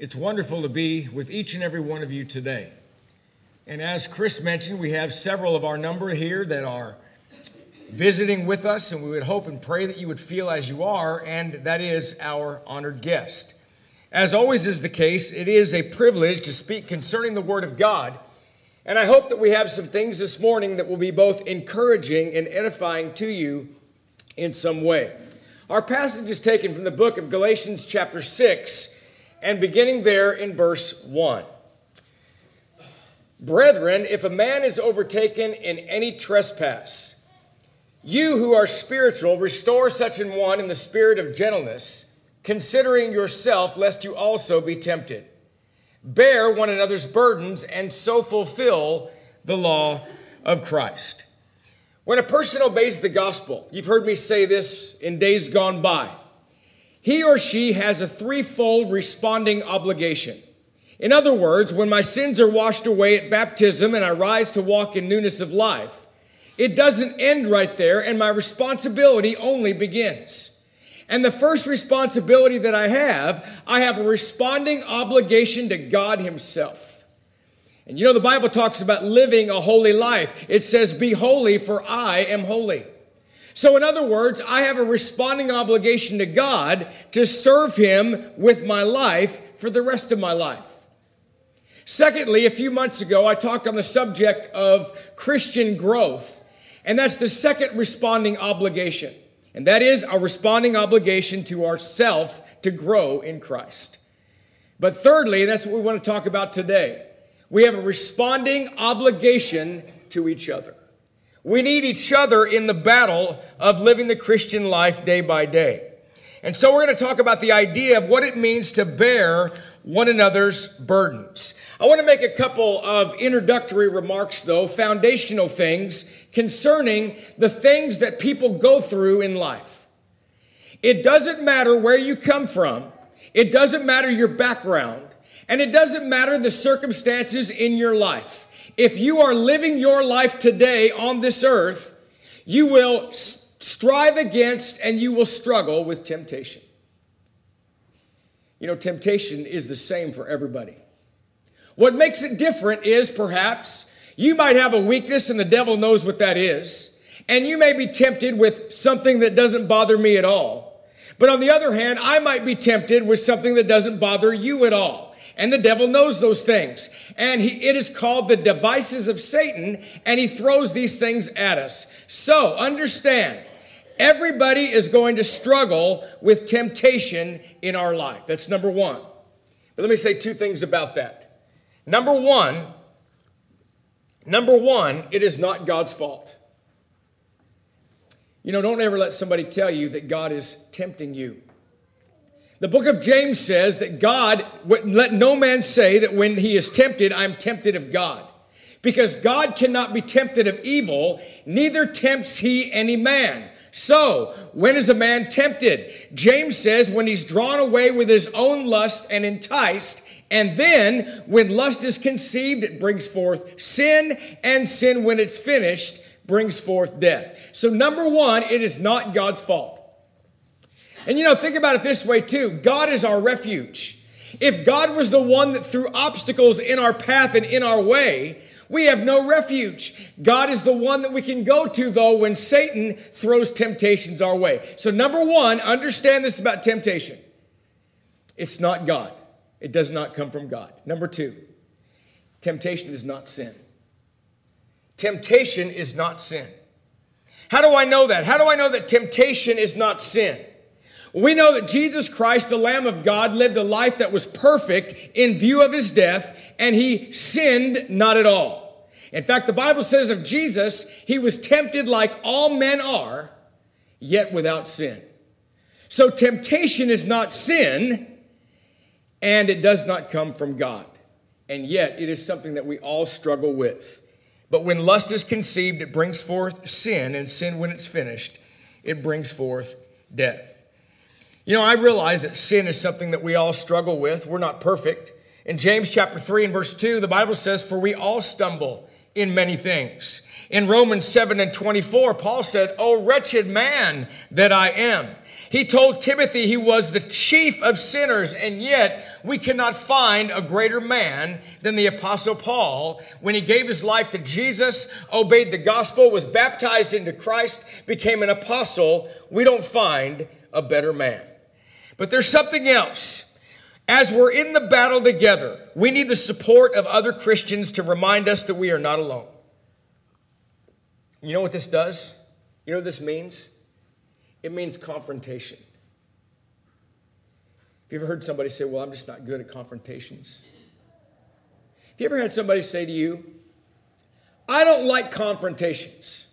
It's wonderful to be with each and every one of you today. And as Chris mentioned, we have several of our number here that are visiting with us, and we would hope and pray that you would feel as you are, and that is our honored guest. As always is the case, it is a privilege to speak concerning the Word of God. And I hope that we have some things this morning that will be both encouraging and edifying to you in some way. Our passage is taken from the book of Galatians, chapter 6, and beginning there in verse 1. Brethren, if a man is overtaken in any trespass, you who are spiritual, restore such an one in the spirit of gentleness considering yourself, lest you also be tempted. Bear one another's burdens and so fulfill the law of Christ. When a person obeys the gospel, you've heard me say this in days gone by, he or she has a threefold responding obligation. In other words, when my sins are washed away at baptism and I rise to walk in newness of life, it doesn't end right there, and my responsibility only begins. And the first responsibility that I have, I have a responding obligation to God Himself. And you know, the Bible talks about living a holy life. It says, Be holy, for I am holy. So, in other words, I have a responding obligation to God to serve Him with my life for the rest of my life. Secondly, a few months ago, I talked on the subject of Christian growth, and that's the second responding obligation. And that is a responding obligation to ourself to grow in Christ. But thirdly, that's what we want to talk about today. We have a responding obligation to each other. We need each other in the battle of living the Christian life day by day. And so we're going to talk about the idea of what it means to bear one another's burdens. I want to make a couple of introductory remarks, though, foundational things concerning the things that people go through in life. It doesn't matter where you come from, it doesn't matter your background, and it doesn't matter the circumstances in your life. If you are living your life today on this earth, you will strive against and you will struggle with temptation. You know, temptation is the same for everybody. What makes it different is perhaps you might have a weakness and the devil knows what that is. And you may be tempted with something that doesn't bother me at all. But on the other hand, I might be tempted with something that doesn't bother you at all. And the devil knows those things. And he, it is called the devices of Satan, and he throws these things at us. So understand, everybody is going to struggle with temptation in our life. That's number one. But let me say two things about that. Number one, number one, it is not God's fault. You know, don't ever let somebody tell you that God is tempting you. The book of James says that God, let no man say that when he is tempted, I'm tempted of God. Because God cannot be tempted of evil, neither tempts he any man. So, when is a man tempted? James says when he's drawn away with his own lust and enticed, and then, when lust is conceived, it brings forth sin, and sin, when it's finished, brings forth death. So, number one, it is not God's fault. And you know, think about it this way too God is our refuge. If God was the one that threw obstacles in our path and in our way, we have no refuge. God is the one that we can go to, though, when Satan throws temptations our way. So, number one, understand this about temptation it's not God. It does not come from God. Number two, temptation is not sin. Temptation is not sin. How do I know that? How do I know that temptation is not sin? We know that Jesus Christ, the Lamb of God, lived a life that was perfect in view of his death, and he sinned not at all. In fact, the Bible says of Jesus, he was tempted like all men are, yet without sin. So temptation is not sin, and it does not come from God. And yet, it is something that we all struggle with. But when lust is conceived, it brings forth sin, and sin, when it's finished, it brings forth death. You know, I realize that sin is something that we all struggle with. We're not perfect. In James chapter 3 and verse 2, the Bible says, For we all stumble in many things. In Romans 7 and 24, Paul said, Oh, wretched man that I am. He told Timothy he was the chief of sinners, and yet we cannot find a greater man than the Apostle Paul when he gave his life to Jesus, obeyed the gospel, was baptized into Christ, became an apostle. We don't find a better man. But there's something else. As we're in the battle together, we need the support of other Christians to remind us that we are not alone. You know what this does? You know what this means? It means confrontation. Have you ever heard somebody say, Well, I'm just not good at confrontations? Have you ever had somebody say to you, I don't like confrontations?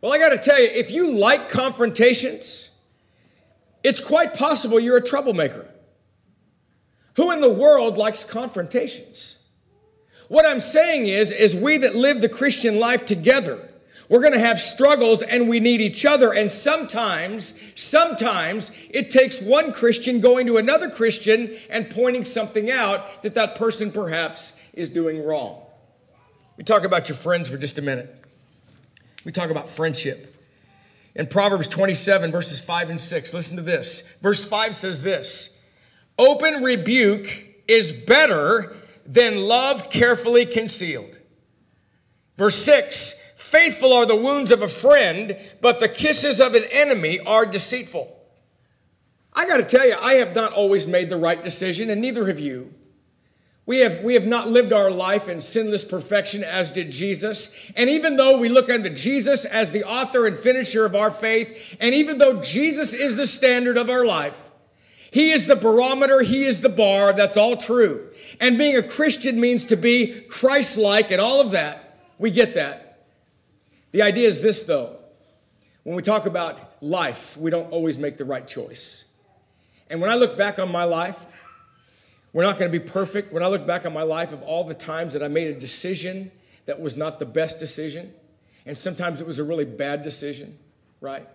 Well, I got to tell you, if you like confrontations, it's quite possible you're a troublemaker. Who in the world likes confrontations? What I'm saying is, is we that live the Christian life together, we're going to have struggles and we need each other. And sometimes, sometimes it takes one Christian going to another Christian and pointing something out that that person perhaps is doing wrong. We talk about your friends for just a minute. We talk about friendship. In Proverbs 27, verses 5 and 6, listen to this. Verse 5 says this Open rebuke is better than love carefully concealed. Verse 6 Faithful are the wounds of a friend, but the kisses of an enemy are deceitful. I got to tell you, I have not always made the right decision, and neither have you. We have, we have not lived our life in sinless perfection as did Jesus. And even though we look unto Jesus as the author and finisher of our faith, and even though Jesus is the standard of our life, He is the barometer, He is the bar, that's all true. And being a Christian means to be Christ like and all of that. We get that. The idea is this, though. When we talk about life, we don't always make the right choice. And when I look back on my life, we're not going to be perfect. When I look back on my life of all the times that I made a decision that was not the best decision, and sometimes it was a really bad decision, right?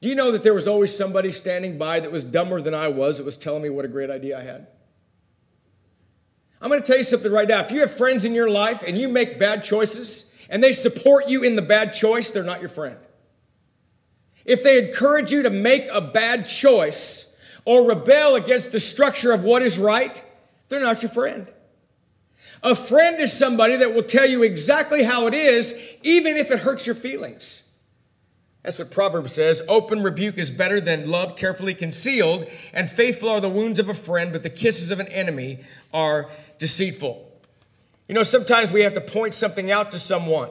Do you know that there was always somebody standing by that was dumber than I was that was telling me what a great idea I had? I'm going to tell you something right now. If you have friends in your life and you make bad choices, and they support you in the bad choice, they're not your friend. If they encourage you to make a bad choice or rebel against the structure of what is right, they're not your friend. A friend is somebody that will tell you exactly how it is, even if it hurts your feelings. That's what Proverbs says. Open rebuke is better than love carefully concealed, and faithful are the wounds of a friend, but the kisses of an enemy are deceitful. You know, sometimes we have to point something out to someone.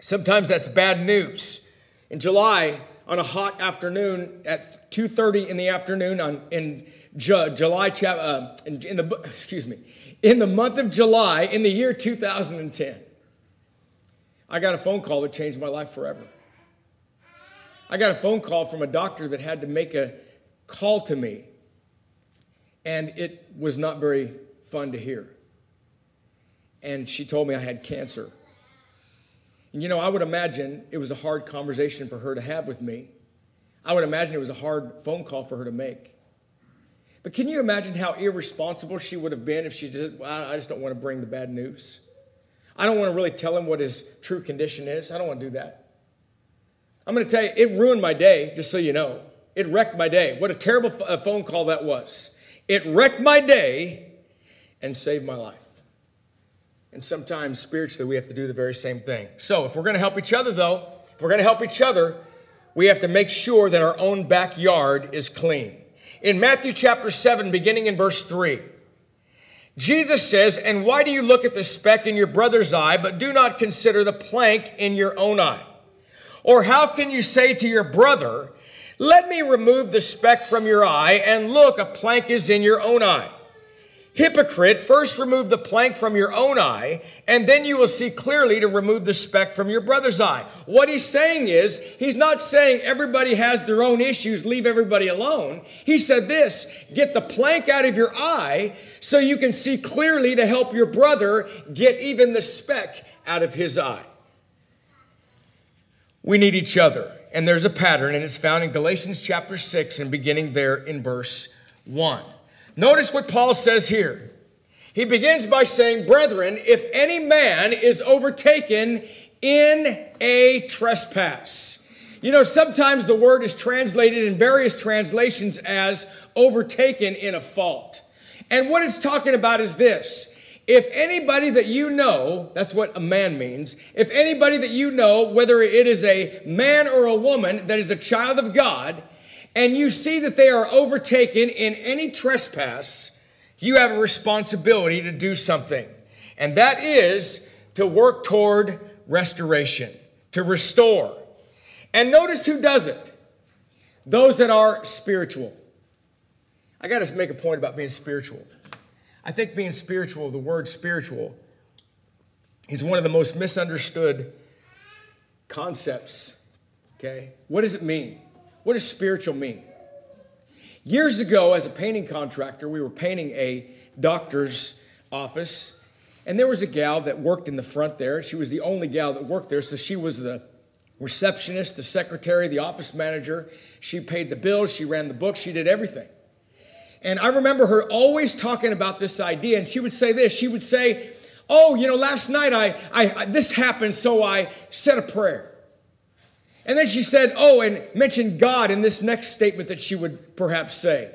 Sometimes that's bad news. In July, on a hot afternoon at 2:30 in the afternoon on in Ju- July uh, in, in the excuse me in the month of July in the year 2010 I got a phone call that changed my life forever. I got a phone call from a doctor that had to make a call to me and it was not very fun to hear and she told me I had cancer. And you know, I would imagine it was a hard conversation for her to have with me. I would imagine it was a hard phone call for her to make. But can you imagine how irresponsible she would have been if she just, well, I just don't want to bring the bad news? I don't want to really tell him what his true condition is. I don't want to do that. I'm going to tell you, it ruined my day, just so you know. It wrecked my day. What a terrible uh, phone call that was. It wrecked my day and saved my life. And sometimes spiritually, we have to do the very same thing. So, if we're going to help each other, though, if we're going to help each other, we have to make sure that our own backyard is clean. In Matthew chapter 7, beginning in verse 3, Jesus says, And why do you look at the speck in your brother's eye, but do not consider the plank in your own eye? Or how can you say to your brother, Let me remove the speck from your eye, and look, a plank is in your own eye? Hypocrite, first remove the plank from your own eye, and then you will see clearly to remove the speck from your brother's eye. What he's saying is, he's not saying everybody has their own issues, leave everybody alone. He said this get the plank out of your eye so you can see clearly to help your brother get even the speck out of his eye. We need each other, and there's a pattern, and it's found in Galatians chapter 6 and beginning there in verse 1. Notice what Paul says here. He begins by saying, Brethren, if any man is overtaken in a trespass, You know, sometimes the word is translated in various translations as overtaken in a fault. And what it's talking about is this. If anybody that you know, that's what a man means, if anybody that you know, whether it is a man or a woman that is a child of God, and you see that they are overtaken in any trespass, you have a responsibility to do something. And that is to work toward restoration, to restore. And notice who does it those that are spiritual. I got to make a point about being spiritual. I think being spiritual, the word spiritual, is one of the most misunderstood concepts. Okay? What does it mean? What does spiritual mean? Years ago, as a painting contractor, we were painting a doctor's office, and there was a gal that worked in the front there. She was the only gal that worked there, so she was the receptionist, the secretary, the office manager. She paid the bills, she ran the books, she did everything. And I remember her always talking about this idea, and she would say this. She would say, "Oh, you know, last night I, I, I this happened, so I said a prayer." And then she said, "Oh, and mentioned God in this next statement that she would perhaps say."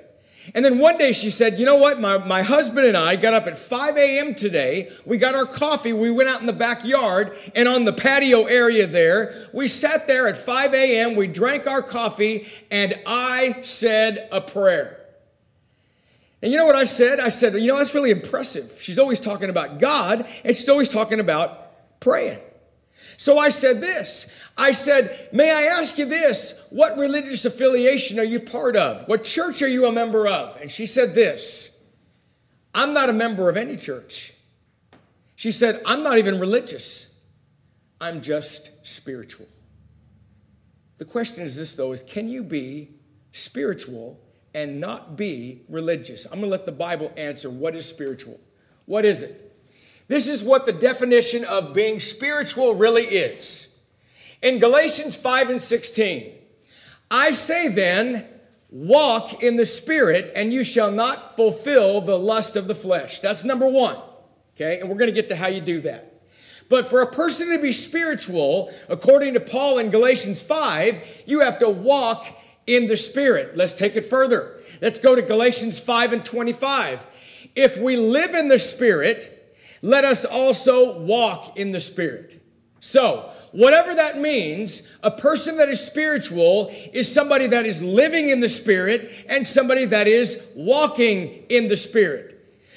And then one day she said, You know what? My, my husband and I got up at 5 a.m. today. We got our coffee. We went out in the backyard and on the patio area there. We sat there at 5 a.m. We drank our coffee and I said a prayer. And you know what I said? I said, You know, that's really impressive. She's always talking about God and she's always talking about praying. So I said this I said, May I ask you this? What religious affiliation are you part of? What church are you a member of? And she said this I'm not a member of any church. She said, I'm not even religious. I'm just spiritual. The question is this, though, is can you be spiritual and not be religious? I'm going to let the Bible answer what is spiritual. What is it? This is what the definition of being spiritual really is. In Galatians 5 and 16, I say then, walk in the Spirit, and you shall not fulfill the lust of the flesh. That's number one. Okay, and we're going to get to how you do that. But for a person to be spiritual, according to Paul in Galatians 5, you have to walk in the Spirit. Let's take it further. Let's go to Galatians 5 and 25. If we live in the Spirit, let us also walk in the Spirit. So, whatever that means, a person that is spiritual is somebody that is living in the Spirit and somebody that is walking in the Spirit.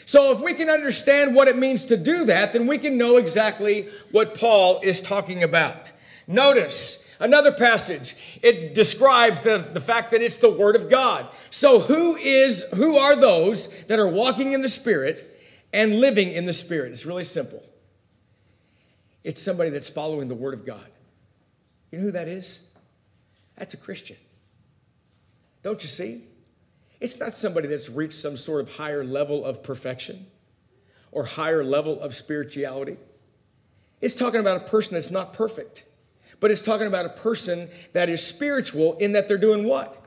So, if we can understand what it means to do that, then we can know exactly what Paul is talking about. Notice another passage. It describes the, the fact that it's the Word of God. So, who is who are those that are walking in the Spirit? And living in the Spirit. It's really simple. It's somebody that's following the Word of God. You know who that is? That's a Christian. Don't you see? It's not somebody that's reached some sort of higher level of perfection or higher level of spirituality. It's talking about a person that's not perfect, but it's talking about a person that is spiritual in that they're doing what?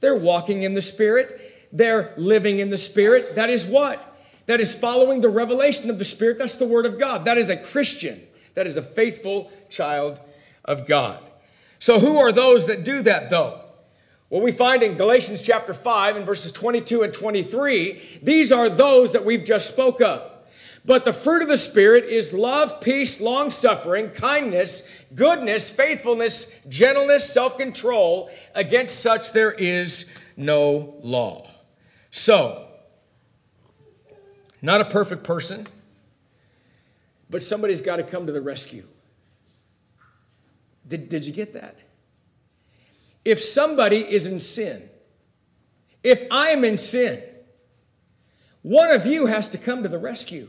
They're walking in the Spirit, they're living in the Spirit. That is what? That is following the revelation of the Spirit, that's the Word of God. That is a Christian. That is a faithful child of God. So, who are those that do that, though? Well, we find in Galatians chapter 5 and verses 22 and 23, these are those that we've just spoke of. But the fruit of the Spirit is love, peace, long suffering, kindness, goodness, faithfulness, gentleness, self control. Against such there is no law. So, not a perfect person, but somebody's got to come to the rescue. Did, did you get that? If somebody is in sin, if I am in sin, one of you has to come to the rescue.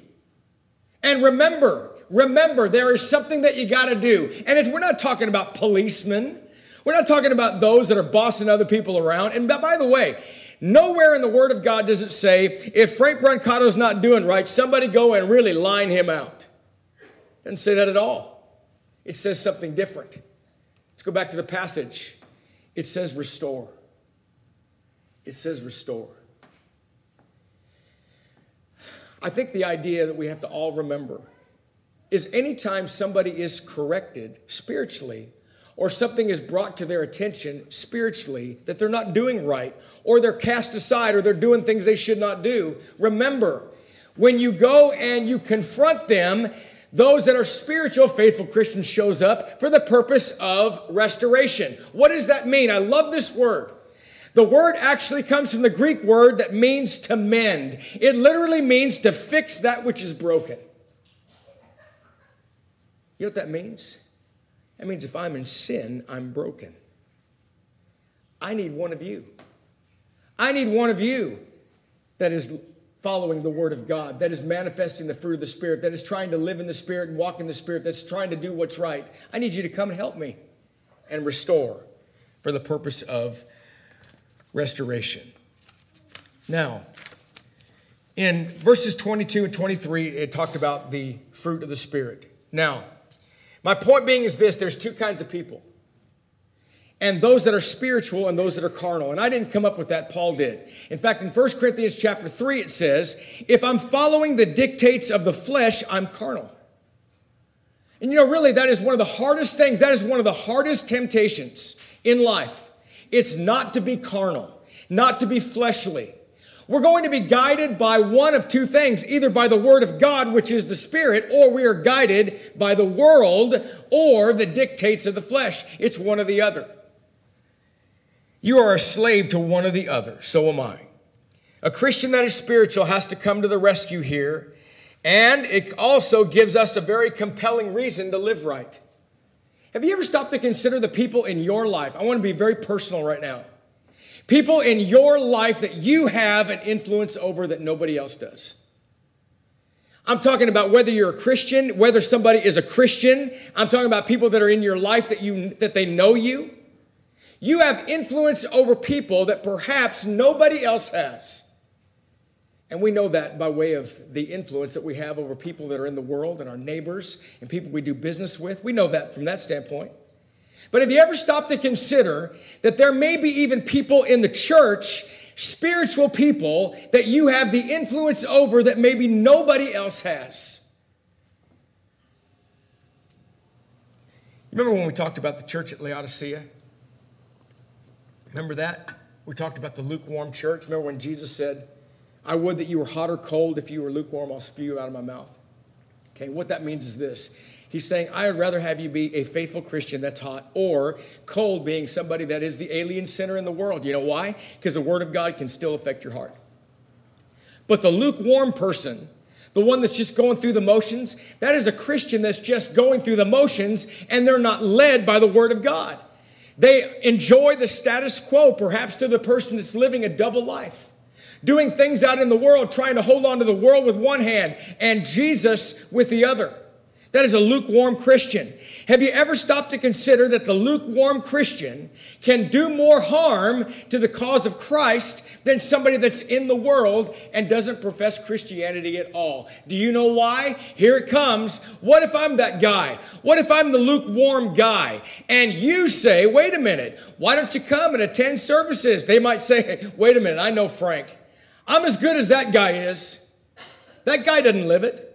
And remember, remember, there is something that you got to do. And we're not talking about policemen. We're not talking about those that are bossing other people around. And by the way, Nowhere in the Word of God does it say, if Frank Brancato's not doing right, somebody go and really line him out. It doesn't say that at all. It says something different. Let's go back to the passage. It says restore. It says restore. I think the idea that we have to all remember is anytime somebody is corrected spiritually, or something is brought to their attention spiritually that they're not doing right, or they're cast aside, or they're doing things they should not do, remember, when you go and you confront them, those that are spiritual, faithful Christians shows up for the purpose of restoration. What does that mean? I love this word. The word actually comes from the Greek word that means to mend. It literally means to fix that which is broken. You know what that means? That means if I'm in sin, I'm broken. I need one of you. I need one of you that is following the Word of God, that is manifesting the fruit of the Spirit, that is trying to live in the Spirit and walk in the Spirit, that's trying to do what's right. I need you to come and help me and restore for the purpose of restoration. Now, in verses 22 and 23, it talked about the fruit of the Spirit. Now, my point being is this there's two kinds of people. And those that are spiritual and those that are carnal. And I didn't come up with that, Paul did. In fact, in 1 Corinthians chapter 3, it says, If I'm following the dictates of the flesh, I'm carnal. And you know, really, that is one of the hardest things, that is one of the hardest temptations in life. It's not to be carnal, not to be fleshly, we're going to be guided by one of two things either by the Word of God, which is the Spirit, or we are guided by the world or the dictates of the flesh. It's one or the other. You are a slave to one or the other. So am I. A Christian that is spiritual has to come to the rescue here, and it also gives us a very compelling reason to live right. Have you ever stopped to consider the people in your life? I want to be very personal right now. People in your life that you have an influence over that nobody else does. I'm talking about whether you're a Christian, whether somebody is a Christian. I'm talking about people that are in your life that you that they know you. You have influence over people that perhaps nobody else has. And we know that by way of the influence that we have over people that are in the world and our neighbors and people we do business with. We know that from that standpoint. But have you ever stopped to consider that there may be even people in the church, spiritual people, that you have the influence over that maybe nobody else has? Remember when we talked about the church at Laodicea? Remember that? We talked about the lukewarm church. Remember when Jesus said, I would that you were hot or cold. If you were lukewarm, I'll spew you out of my mouth. Okay, what that means is this He's saying, I would rather have you be a faithful Christian that's hot, or cold being somebody that is the alien sinner in the world. You know why? Because the Word of God can still affect your heart. But the lukewarm person, the one that's just going through the motions, that is a Christian that's just going through the motions and they're not led by the Word of God. They enjoy the status quo, perhaps to the person that's living a double life, doing things out in the world, trying to hold on to the world with one hand and Jesus with the other. That is a lukewarm Christian. Have you ever stopped to consider that the lukewarm Christian can do more harm to the cause of Christ than somebody that's in the world and doesn't profess Christianity at all? Do you know why? Here it comes. What if I'm that guy? What if I'm the lukewarm guy? And you say, wait a minute, why don't you come and attend services? They might say, wait a minute, I know Frank. I'm as good as that guy is. That guy doesn't live it.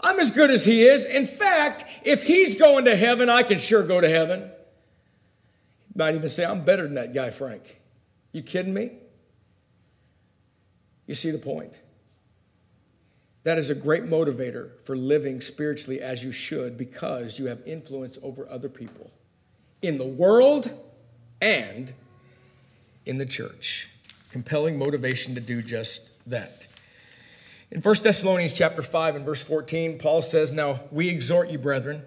I'm as good as he is. In fact, if he's going to heaven, I can sure go to heaven. You might even say, I'm better than that guy, Frank. You kidding me? You see the point? That is a great motivator for living spiritually as you should because you have influence over other people in the world and in the church. Compelling motivation to do just that. In 1 Thessalonians chapter 5 and verse 14, Paul says, Now we exhort you, brethren,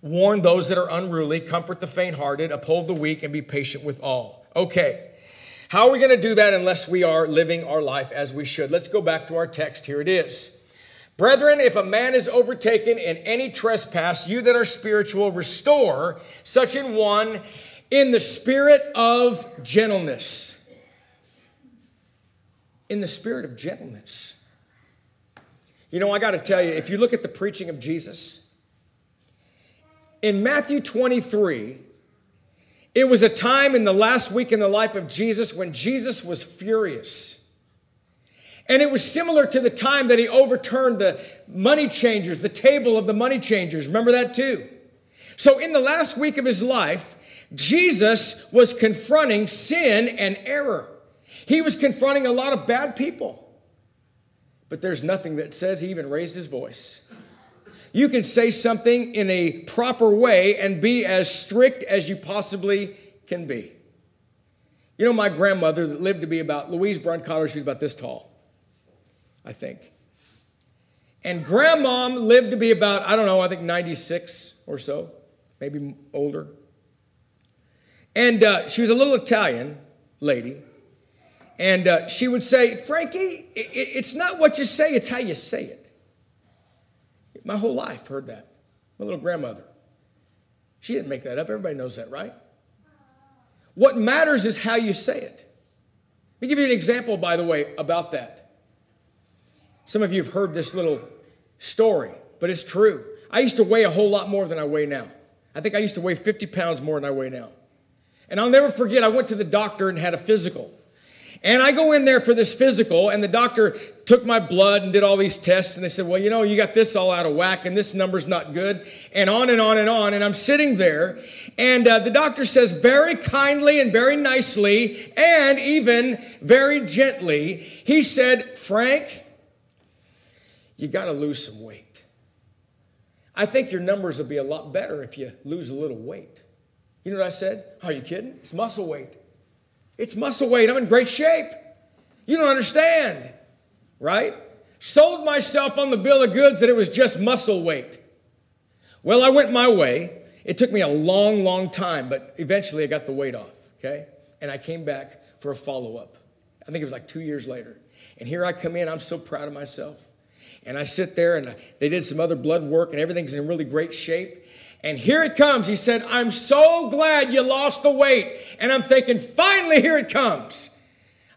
warn those that are unruly, comfort the faint-hearted, uphold the weak, and be patient with all. Okay. How are we going to do that unless we are living our life as we should? Let's go back to our text. Here it is. Brethren, if a man is overtaken in any trespass, you that are spiritual, restore such an one in the spirit of gentleness. In the spirit of gentleness. You know, I got to tell you, if you look at the preaching of Jesus, in Matthew 23, it was a time in the last week in the life of Jesus when Jesus was furious. And it was similar to the time that he overturned the money changers, the table of the money changers. Remember that too? So, in the last week of his life, Jesus was confronting sin and error. He was confronting a lot of bad people. But there's nothing that says he even raised his voice. You can say something in a proper way and be as strict as you possibly can be. You know, my grandmother that lived to be about, Louise Brancato, she was about this tall, I think. And grandmom lived to be about, I don't know, I think 96 or so, maybe older. And uh, she was a little Italian lady. And uh, she would say, Frankie, it, it's not what you say, it's how you say it. My whole life heard that. My little grandmother. She didn't make that up. Everybody knows that, right? What matters is how you say it. Let me give you an example, by the way, about that. Some of you have heard this little story, but it's true. I used to weigh a whole lot more than I weigh now. I think I used to weigh 50 pounds more than I weigh now. And I'll never forget, I went to the doctor and had a physical. And I go in there for this physical, and the doctor took my blood and did all these tests. And they said, Well, you know, you got this all out of whack, and this number's not good, and on and on and on. And I'm sitting there, and uh, the doctor says, very kindly and very nicely, and even very gently, he said, Frank, you got to lose some weight. I think your numbers will be a lot better if you lose a little weight. You know what I said? Are you kidding? It's muscle weight. It's muscle weight. I'm in great shape. You don't understand, right? Sold myself on the bill of goods that it was just muscle weight. Well, I went my way. It took me a long, long time, but eventually I got the weight off, okay? And I came back for a follow up. I think it was like two years later. And here I come in. I'm so proud of myself. And I sit there and they did some other blood work and everything's in really great shape. And here it comes. He said, I'm so glad you lost the weight. And I'm thinking, finally, here it comes.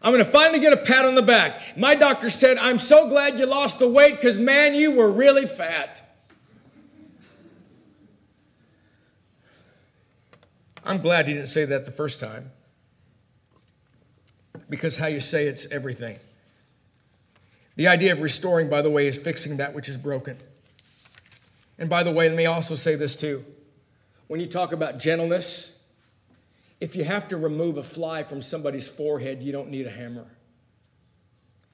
I'm going to finally get a pat on the back. My doctor said, I'm so glad you lost the weight because, man, you were really fat. I'm glad he didn't say that the first time because how you say it's everything. The idea of restoring, by the way, is fixing that which is broken. And by the way, let me also say this too. When you talk about gentleness, if you have to remove a fly from somebody's forehead, you don't need a hammer.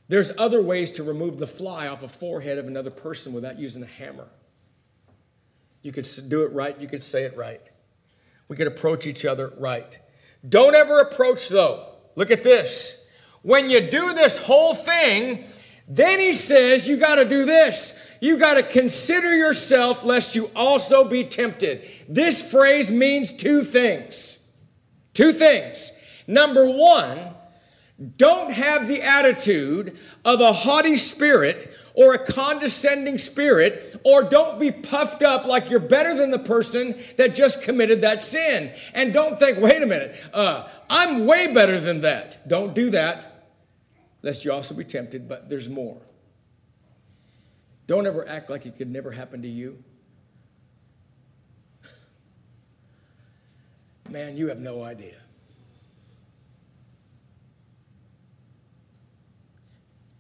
There's other ways to remove the fly off a forehead of another person without using a hammer. You could do it right, you could say it right. We could approach each other right. Don't ever approach, though. Look at this. When you do this whole thing, then he says you got to do this you got to consider yourself lest you also be tempted. This phrase means two things. Two things. Number one, don't have the attitude of a haughty spirit or a condescending spirit, or don't be puffed up like you're better than the person that just committed that sin. And don't think, wait a minute, uh, I'm way better than that. Don't do that, lest you also be tempted, but there's more. Don't ever act like it could never happen to you. Man, you have no idea.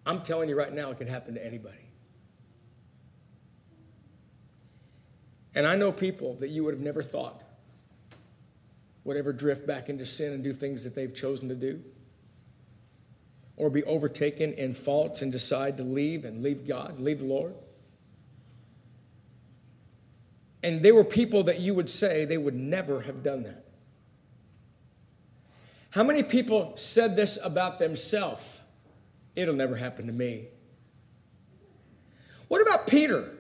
I'm telling you right now, it can happen to anybody. And I know people that you would have never thought would ever drift back into sin and do things that they've chosen to do or be overtaken in faults and decide to leave and leave God, leave the Lord. And they were people that you would say they would never have done that. How many people said this about themselves? It'll never happen to me. What about Peter?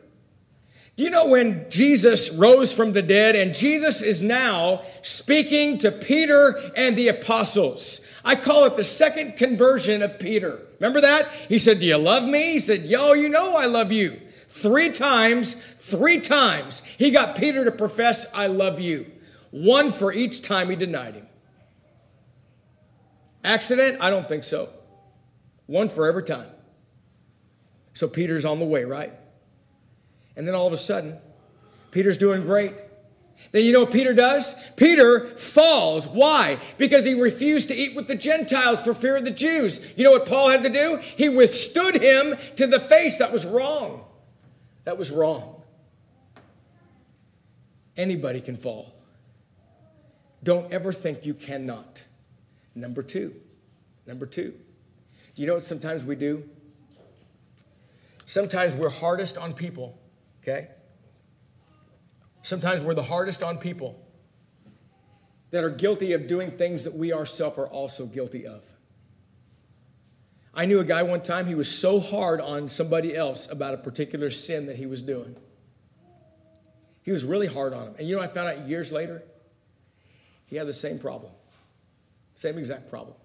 Do you know when Jesus rose from the dead and Jesus is now speaking to Peter and the apostles? I call it the second conversion of Peter. Remember that? He said, Do you love me? He said, Yo, you know I love you. Three times, three times, he got Peter to profess, I love you. One for each time he denied him. Accident? I don't think so. One for every time. So Peter's on the way, right? And then all of a sudden, Peter's doing great. Then you know what Peter does? Peter falls. Why? Because he refused to eat with the Gentiles for fear of the Jews. You know what Paul had to do? He withstood him to the face. That was wrong. That was wrong. Anybody can fall. Don't ever think you cannot. Number two, number two. Do you know what sometimes we do? Sometimes we're hardest on people, okay? Sometimes we're the hardest on people that are guilty of doing things that we ourselves are also guilty of. I knew a guy one time, he was so hard on somebody else about a particular sin that he was doing. He was really hard on him. And you know, I found out years later, he had the same problem, same exact problem.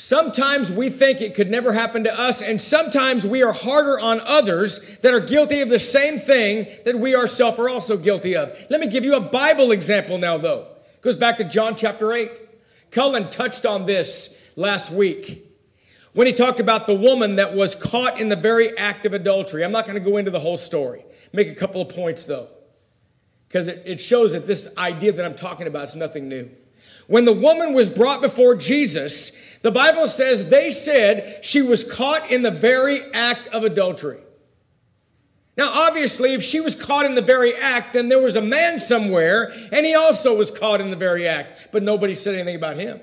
Sometimes we think it could never happen to us, and sometimes we are harder on others that are guilty of the same thing that we ourselves are also guilty of. Let me give you a Bible example now, though. It goes back to John chapter 8. Cullen touched on this last week when he talked about the woman that was caught in the very act of adultery. I'm not going to go into the whole story. Make a couple of points, though, because it, it shows that this idea that I'm talking about is nothing new. When the woman was brought before Jesus, the Bible says they said she was caught in the very act of adultery. Now, obviously, if she was caught in the very act, then there was a man somewhere, and he also was caught in the very act, but nobody said anything about him.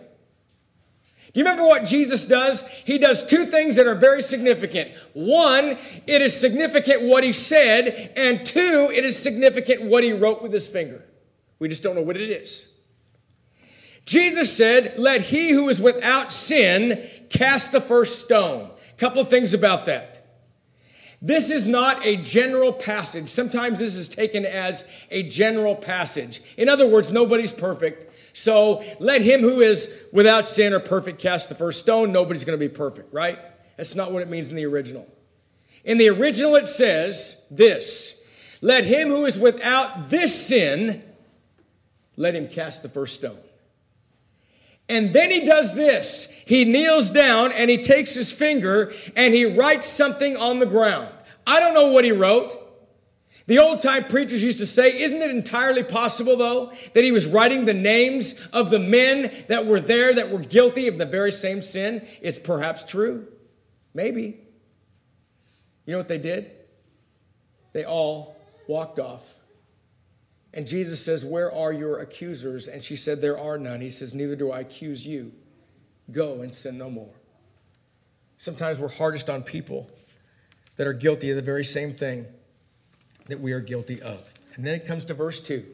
Do you remember what Jesus does? He does two things that are very significant. One, it is significant what he said, and two, it is significant what he wrote with his finger. We just don't know what it is. Jesus said, Let he who is without sin cast the first stone. Couple of things about that. This is not a general passage. Sometimes this is taken as a general passage. In other words, nobody's perfect. So let him who is without sin or perfect cast the first stone. Nobody's going to be perfect, right? That's not what it means in the original. In the original, it says this Let him who is without this sin, let him cast the first stone. And then he does this. He kneels down and he takes his finger and he writes something on the ground. I don't know what he wrote. The old time preachers used to say, Isn't it entirely possible, though, that he was writing the names of the men that were there that were guilty of the very same sin? It's perhaps true. Maybe. You know what they did? They all walked off. And Jesus says, Where are your accusers? And she said, There are none. He says, Neither do I accuse you. Go and sin no more. Sometimes we're hardest on people that are guilty of the very same thing that we are guilty of. And then it comes to verse 2.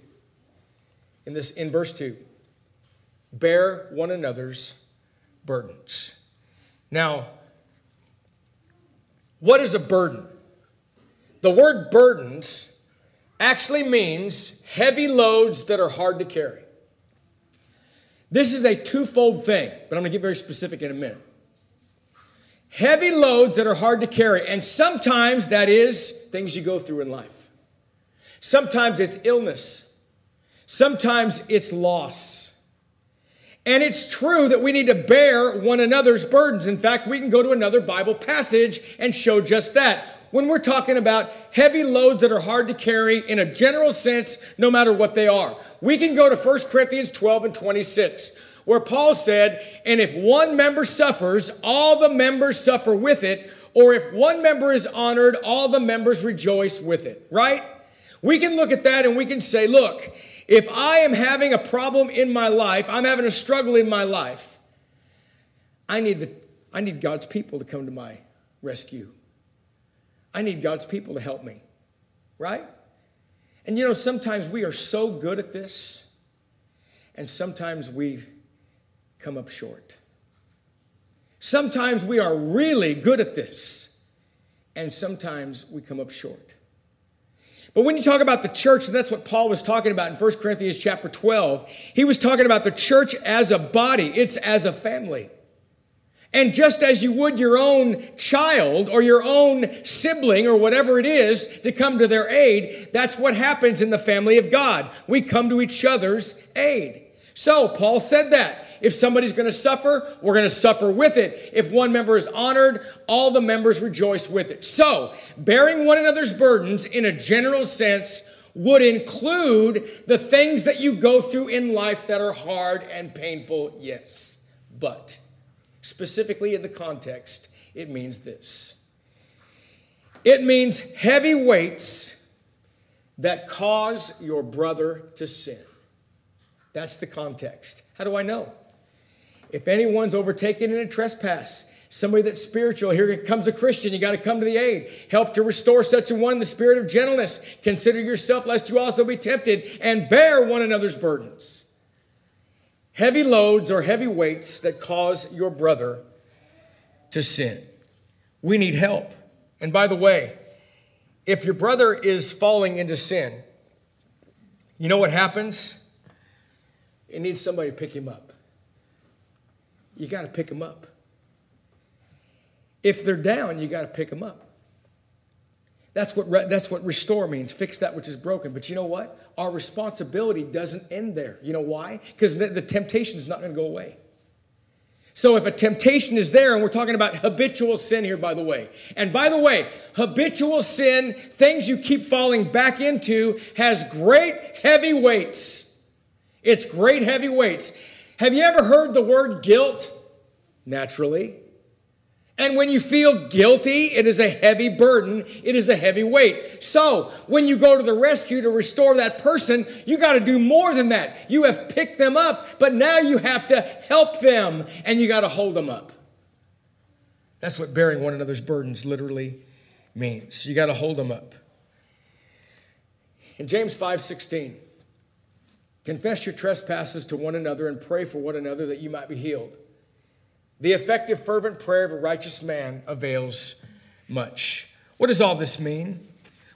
In this in verse 2, bear one another's burdens. Now, what is a burden? The word burdens actually means heavy loads that are hard to carry. This is a twofold thing, but I'm going to get very specific in a minute. Heavy loads that are hard to carry, and sometimes that is things you go through in life. Sometimes it's illness. Sometimes it's loss. And it's true that we need to bear one another's burdens. In fact, we can go to another Bible passage and show just that. When we're talking about heavy loads that are hard to carry in a general sense, no matter what they are, we can go to 1 Corinthians 12 and 26, where Paul said, And if one member suffers, all the members suffer with it, or if one member is honored, all the members rejoice with it, right? We can look at that and we can say, look, if I am having a problem in my life, I'm having a struggle in my life, I need, the, I need God's people to come to my rescue. I need God's people to help me, right? And you know, sometimes we are so good at this, and sometimes we come up short. Sometimes we are really good at this, and sometimes we come up short. But when you talk about the church, and that's what Paul was talking about in 1 Corinthians chapter 12, he was talking about the church as a body, it's as a family. And just as you would your own child or your own sibling or whatever it is to come to their aid, that's what happens in the family of God. We come to each other's aid. So, Paul said that. If somebody's going to suffer, we're going to suffer with it. If one member is honored, all the members rejoice with it. So, bearing one another's burdens in a general sense would include the things that you go through in life that are hard and painful, yes. But specifically in the context, it means this it means heavy weights that cause your brother to sin. That's the context. How do I know? If anyone's overtaken in a trespass, somebody that's spiritual, here comes a Christian, you got to come to the aid. Help to restore such a one in the spirit of gentleness. Consider yourself, lest you also be tempted, and bear one another's burdens. Heavy loads or heavy weights that cause your brother to sin. We need help. And by the way, if your brother is falling into sin, you know what happens? It needs somebody to pick him up. You got to pick him up. If they're down, you got to pick them up. That's what, re- that's what restore means fix that which is broken. But you know what? Our responsibility doesn't end there. You know why? Because the, the temptation is not going to go away. So if a temptation is there, and we're talking about habitual sin here, by the way. And by the way, habitual sin, things you keep falling back into, has great heavy weights. It's great heavy weights. Have you ever heard the word guilt? Naturally. And when you feel guilty, it is a heavy burden, it is a heavy weight. So, when you go to the rescue to restore that person, you got to do more than that. You have picked them up, but now you have to help them and you got to hold them up. That's what bearing one another's burdens literally means. You got to hold them up. In James 5:16, confess your trespasses to one another and pray for one another that you might be healed. The effective, fervent prayer of a righteous man avails much. What does all this mean?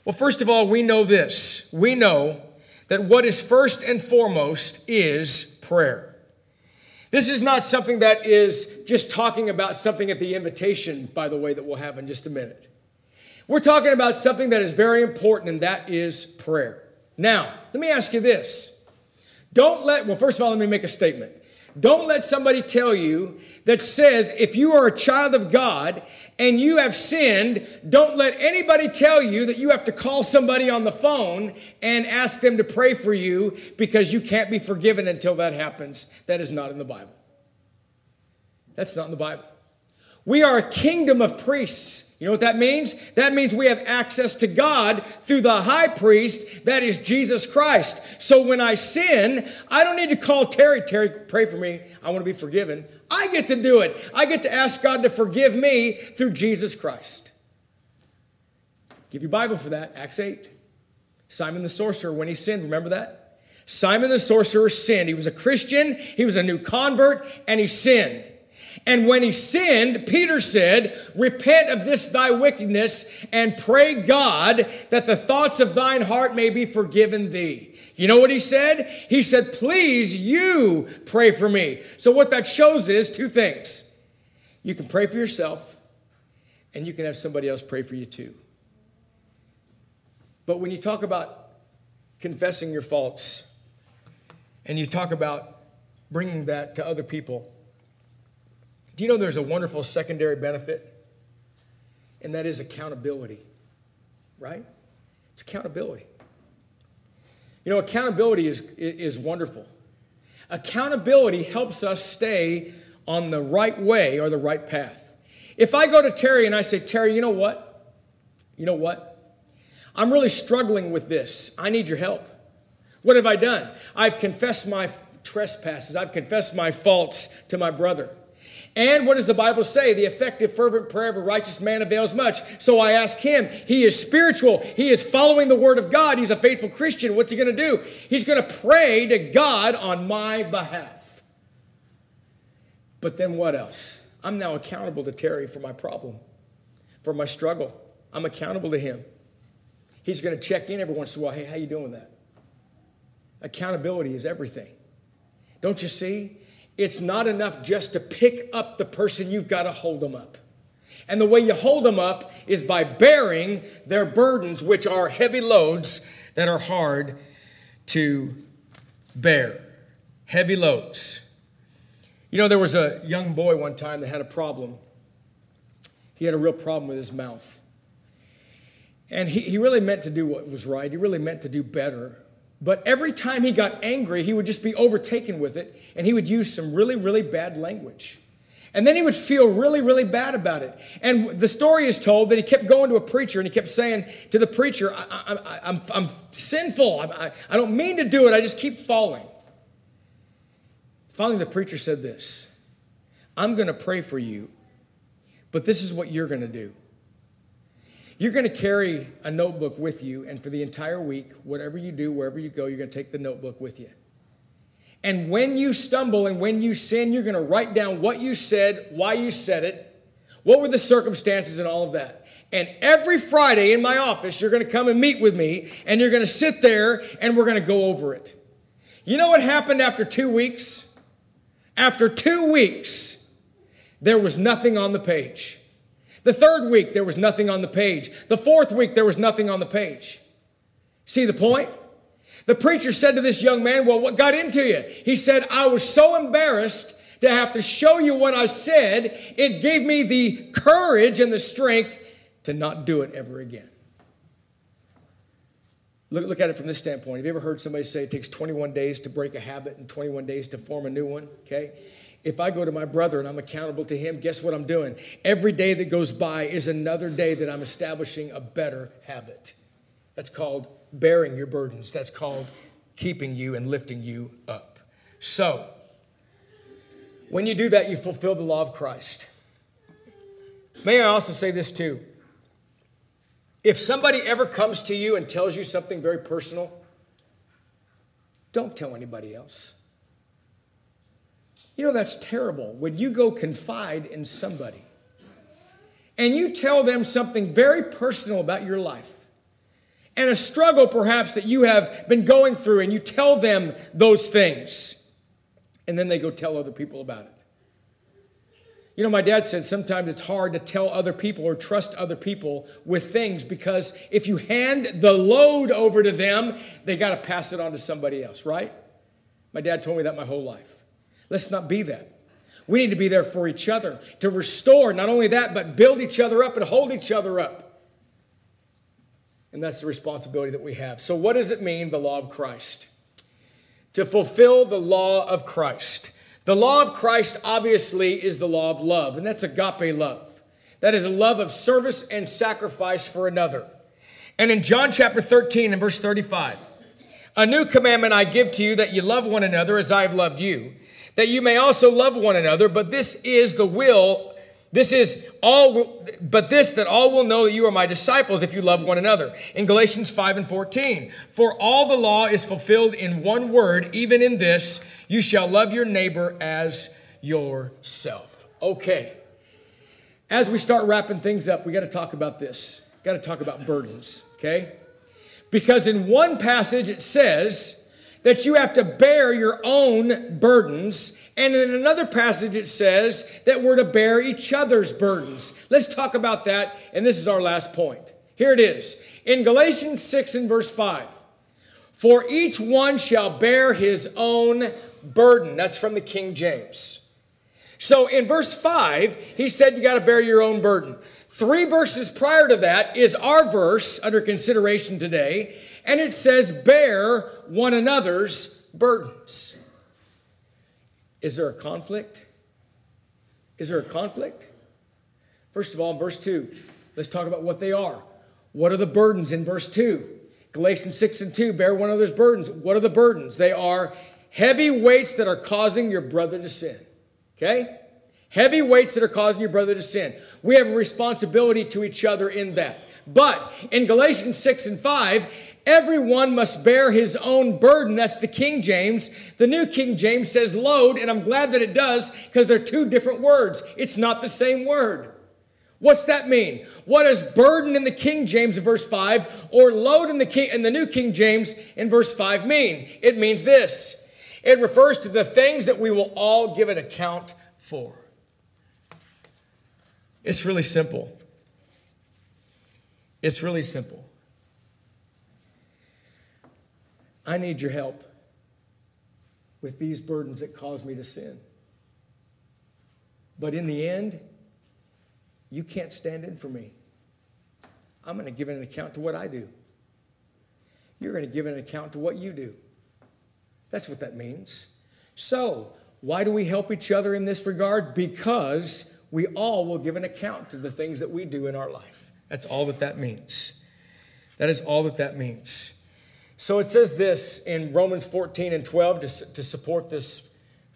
Well, first of all, we know this. We know that what is first and foremost is prayer. This is not something that is just talking about something at the invitation, by the way, that we'll have in just a minute. We're talking about something that is very important, and that is prayer. Now, let me ask you this. Don't let, well, first of all, let me make a statement. Don't let somebody tell you that says if you are a child of God and you have sinned, don't let anybody tell you that you have to call somebody on the phone and ask them to pray for you because you can't be forgiven until that happens. That is not in the Bible. That's not in the Bible. We are a kingdom of priests. You know what that means? That means we have access to God through the high priest, that is Jesus Christ. So when I sin, I don't need to call Terry, Terry, pray for me. I want to be forgiven. I get to do it. I get to ask God to forgive me through Jesus Christ. Give your Bible for that, Acts 8. Simon the sorcerer, when he sinned, remember that? Simon the sorcerer sinned. He was a Christian, he was a new convert, and he sinned. And when he sinned, Peter said, Repent of this thy wickedness and pray God that the thoughts of thine heart may be forgiven thee. You know what he said? He said, Please, you pray for me. So, what that shows is two things you can pray for yourself, and you can have somebody else pray for you too. But when you talk about confessing your faults, and you talk about bringing that to other people, do you know there's a wonderful secondary benefit? And that is accountability, right? It's accountability. You know, accountability is, is wonderful. Accountability helps us stay on the right way or the right path. If I go to Terry and I say, Terry, you know what? You know what? I'm really struggling with this. I need your help. What have I done? I've confessed my trespasses, I've confessed my faults to my brother. And what does the Bible say? The effective, fervent prayer of a righteous man avails much. So I ask him, he is spiritual. He is following the word of God. He's a faithful Christian. What's he going to do? He's going to pray to God on my behalf. But then what else? I'm now accountable to Terry for my problem, for my struggle. I'm accountable to him. He's going to check in every once in a while. Hey, how you doing with that? Accountability is everything. Don't you see? It's not enough just to pick up the person, you've got to hold them up. And the way you hold them up is by bearing their burdens, which are heavy loads that are hard to bear. Heavy loads. You know, there was a young boy one time that had a problem. He had a real problem with his mouth. And he, he really meant to do what was right, he really meant to do better. But every time he got angry, he would just be overtaken with it, and he would use some really, really bad language. And then he would feel really, really bad about it. And the story is told that he kept going to a preacher and he kept saying to the preacher, I, am I'm sinful. I, I, I don't mean to do it. I just keep falling. Finally, the preacher said this I'm going to pray for you, but this is what you're going to do. You're going to carry a notebook with you, and for the entire week, whatever you do, wherever you go, you're going to take the notebook with you. And when you stumble and when you sin, you're going to write down what you said, why you said it, what were the circumstances, and all of that. And every Friday in my office, you're going to come and meet with me, and you're going to sit there, and we're going to go over it. You know what happened after two weeks? After two weeks, there was nothing on the page. The third week, there was nothing on the page. The fourth week, there was nothing on the page. See the point? The preacher said to this young man, Well, what got into you? He said, I was so embarrassed to have to show you what I said, it gave me the courage and the strength to not do it ever again. Look, look at it from this standpoint. Have you ever heard somebody say it takes 21 days to break a habit and 21 days to form a new one? Okay? If I go to my brother and I'm accountable to him, guess what I'm doing? Every day that goes by is another day that I'm establishing a better habit. That's called bearing your burdens. That's called keeping you and lifting you up. So, when you do that, you fulfill the law of Christ. May I also say this too? If somebody ever comes to you and tells you something very personal, don't tell anybody else. You know, that's terrible. When you go confide in somebody and you tell them something very personal about your life and a struggle perhaps that you have been going through, and you tell them those things, and then they go tell other people about it. You know, my dad said sometimes it's hard to tell other people or trust other people with things because if you hand the load over to them, they got to pass it on to somebody else, right? My dad told me that my whole life. Let's not be that. We need to be there for each other to restore, not only that, but build each other up and hold each other up. And that's the responsibility that we have. So, what does it mean, the law of Christ? To fulfill the law of Christ. The law of Christ obviously is the law of love, and that's agape love. That is a love of service and sacrifice for another. And in John chapter 13 and verse 35, a new commandment I give to you that you love one another as I have loved you, that you may also love one another, but this is the will this is all, but this that all will know that you are my disciples if you love one another. In Galatians 5 and 14, for all the law is fulfilled in one word, even in this, you shall love your neighbor as yourself. Okay. As we start wrapping things up, we got to talk about this. Got to talk about burdens, okay? Because in one passage it says, that you have to bear your own burdens. And in another passage, it says that we're to bear each other's burdens. Let's talk about that, and this is our last point. Here it is in Galatians 6 and verse 5. For each one shall bear his own burden. That's from the King James. So in verse 5, he said you got to bear your own burden. Three verses prior to that is our verse under consideration today, and it says, Bear one another's burdens. Is there a conflict? Is there a conflict? First of all, in verse 2, let's talk about what they are. What are the burdens in verse 2? Galatians 6 and 2, bear one another's burdens. What are the burdens? They are heavy weights that are causing your brother to sin. Okay? Heavy weights that are causing your brother to sin. We have a responsibility to each other in that. But in Galatians 6 and 5, Everyone must bear his own burden. That's the King James. The New King James says load, and I'm glad that it does because they're two different words. It's not the same word. What's that mean? What does burden in the King James in verse 5 or load in the, King, in the New King James in verse 5 mean? It means this it refers to the things that we will all give an account for. It's really simple. It's really simple. I need your help with these burdens that cause me to sin. But in the end, you can't stand in for me. I'm going to give an account to what I do. You're going to give an account to what you do. That's what that means. So, Why do we help each other in this regard? Because we all will give an account to the things that we do in our life. That's all that that means. That is all that that means. So it says this in Romans 14 and 12 to, to support this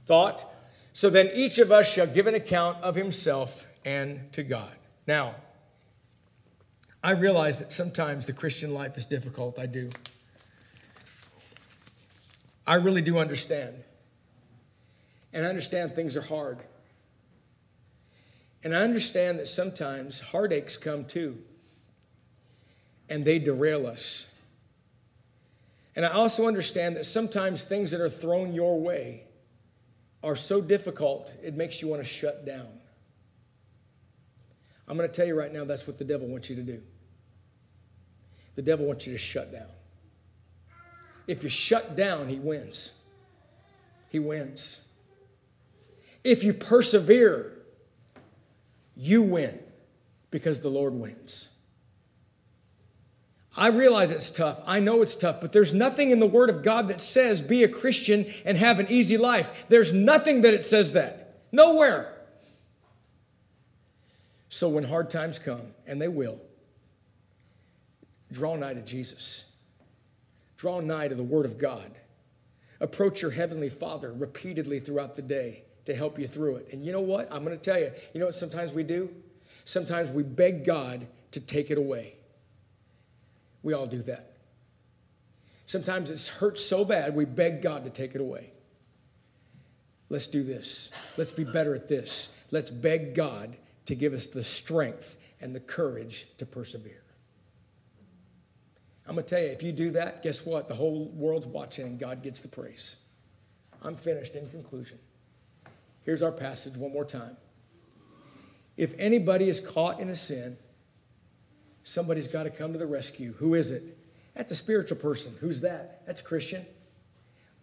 thought. So then each of us shall give an account of himself and to God. Now, I realize that sometimes the Christian life is difficult. I do. I really do understand. And I understand things are hard. And I understand that sometimes heartaches come too, and they derail us. And I also understand that sometimes things that are thrown your way are so difficult, it makes you want to shut down. I'm going to tell you right now that's what the devil wants you to do. The devil wants you to shut down. If you shut down, he wins. He wins. If you persevere, you win because the Lord wins. I realize it's tough. I know it's tough, but there's nothing in the Word of God that says be a Christian and have an easy life. There's nothing that it says that. Nowhere. So when hard times come, and they will, draw nigh to Jesus. Draw nigh to the Word of God. Approach your Heavenly Father repeatedly throughout the day to help you through it. And you know what? I'm going to tell you, you know what sometimes we do? Sometimes we beg God to take it away. We all do that. Sometimes it hurts so bad, we beg God to take it away. Let's do this. Let's be better at this. Let's beg God to give us the strength and the courage to persevere. I'm going to tell you, if you do that, guess what? The whole world's watching and God gets the praise. I'm finished in conclusion. Here's our passage one more time. If anybody is caught in a sin, somebody's got to come to the rescue. Who is it? That's a spiritual person. Who's that? That's Christian.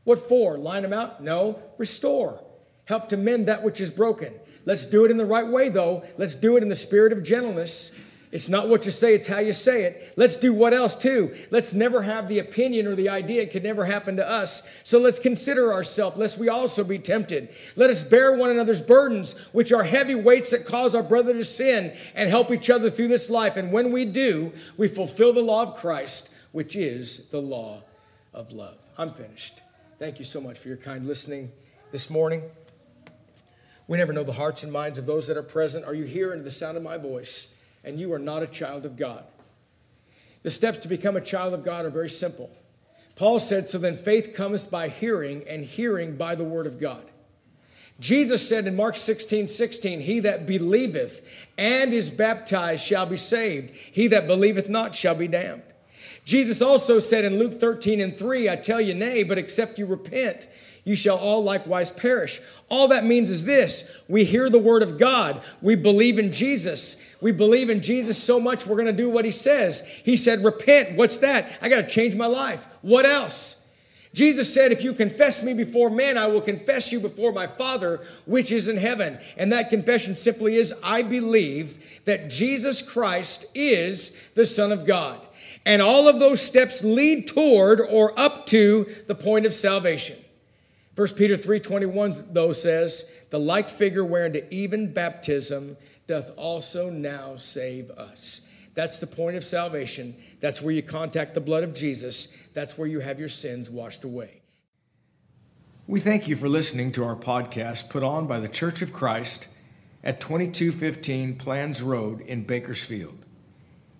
What for? Line them out? No. Restore. Help to mend that which is broken. Let's do it in the right way, though. Let's do it in the spirit of gentleness it's not what you say, it's how you say it. Let's do what else too? Let's never have the opinion or the idea it could never happen to us. So let's consider ourselves, lest we also be tempted. Let us bear one another's burdens, which are heavy weights that cause our brother to sin, and help each other through this life. And when we do, we fulfill the law of Christ, which is the law of love. I'm finished. Thank you so much for your kind listening this morning. We never know the hearts and minds of those that are present. Are you here the sound of my voice? And you are not a child of God. The steps to become a child of God are very simple. Paul said, So then faith cometh by hearing, and hearing by the word of God. Jesus said in Mark 16, 16, He that believeth and is baptized shall be saved. He that believeth not shall be damned. Jesus also said in Luke 13 and 3, I tell you, nay, but except you repent, you shall all likewise perish. All that means is this we hear the word of God, we believe in Jesus. We believe in Jesus so much we're going to do what he says. He said, Repent. What's that? I got to change my life. What else? Jesus said, If you confess me before men, I will confess you before my Father, which is in heaven. And that confession simply is, I believe that Jesus Christ is the Son of God. And all of those steps lead toward or up to the point of salvation. 1 Peter 3:21 though says, "The like figure whereunto even baptism doth also now save us." That's the point of salvation. That's where you contact the blood of Jesus. That's where you have your sins washed away. We thank you for listening to our podcast put on by the Church of Christ at 2215 Planz Road in Bakersfield.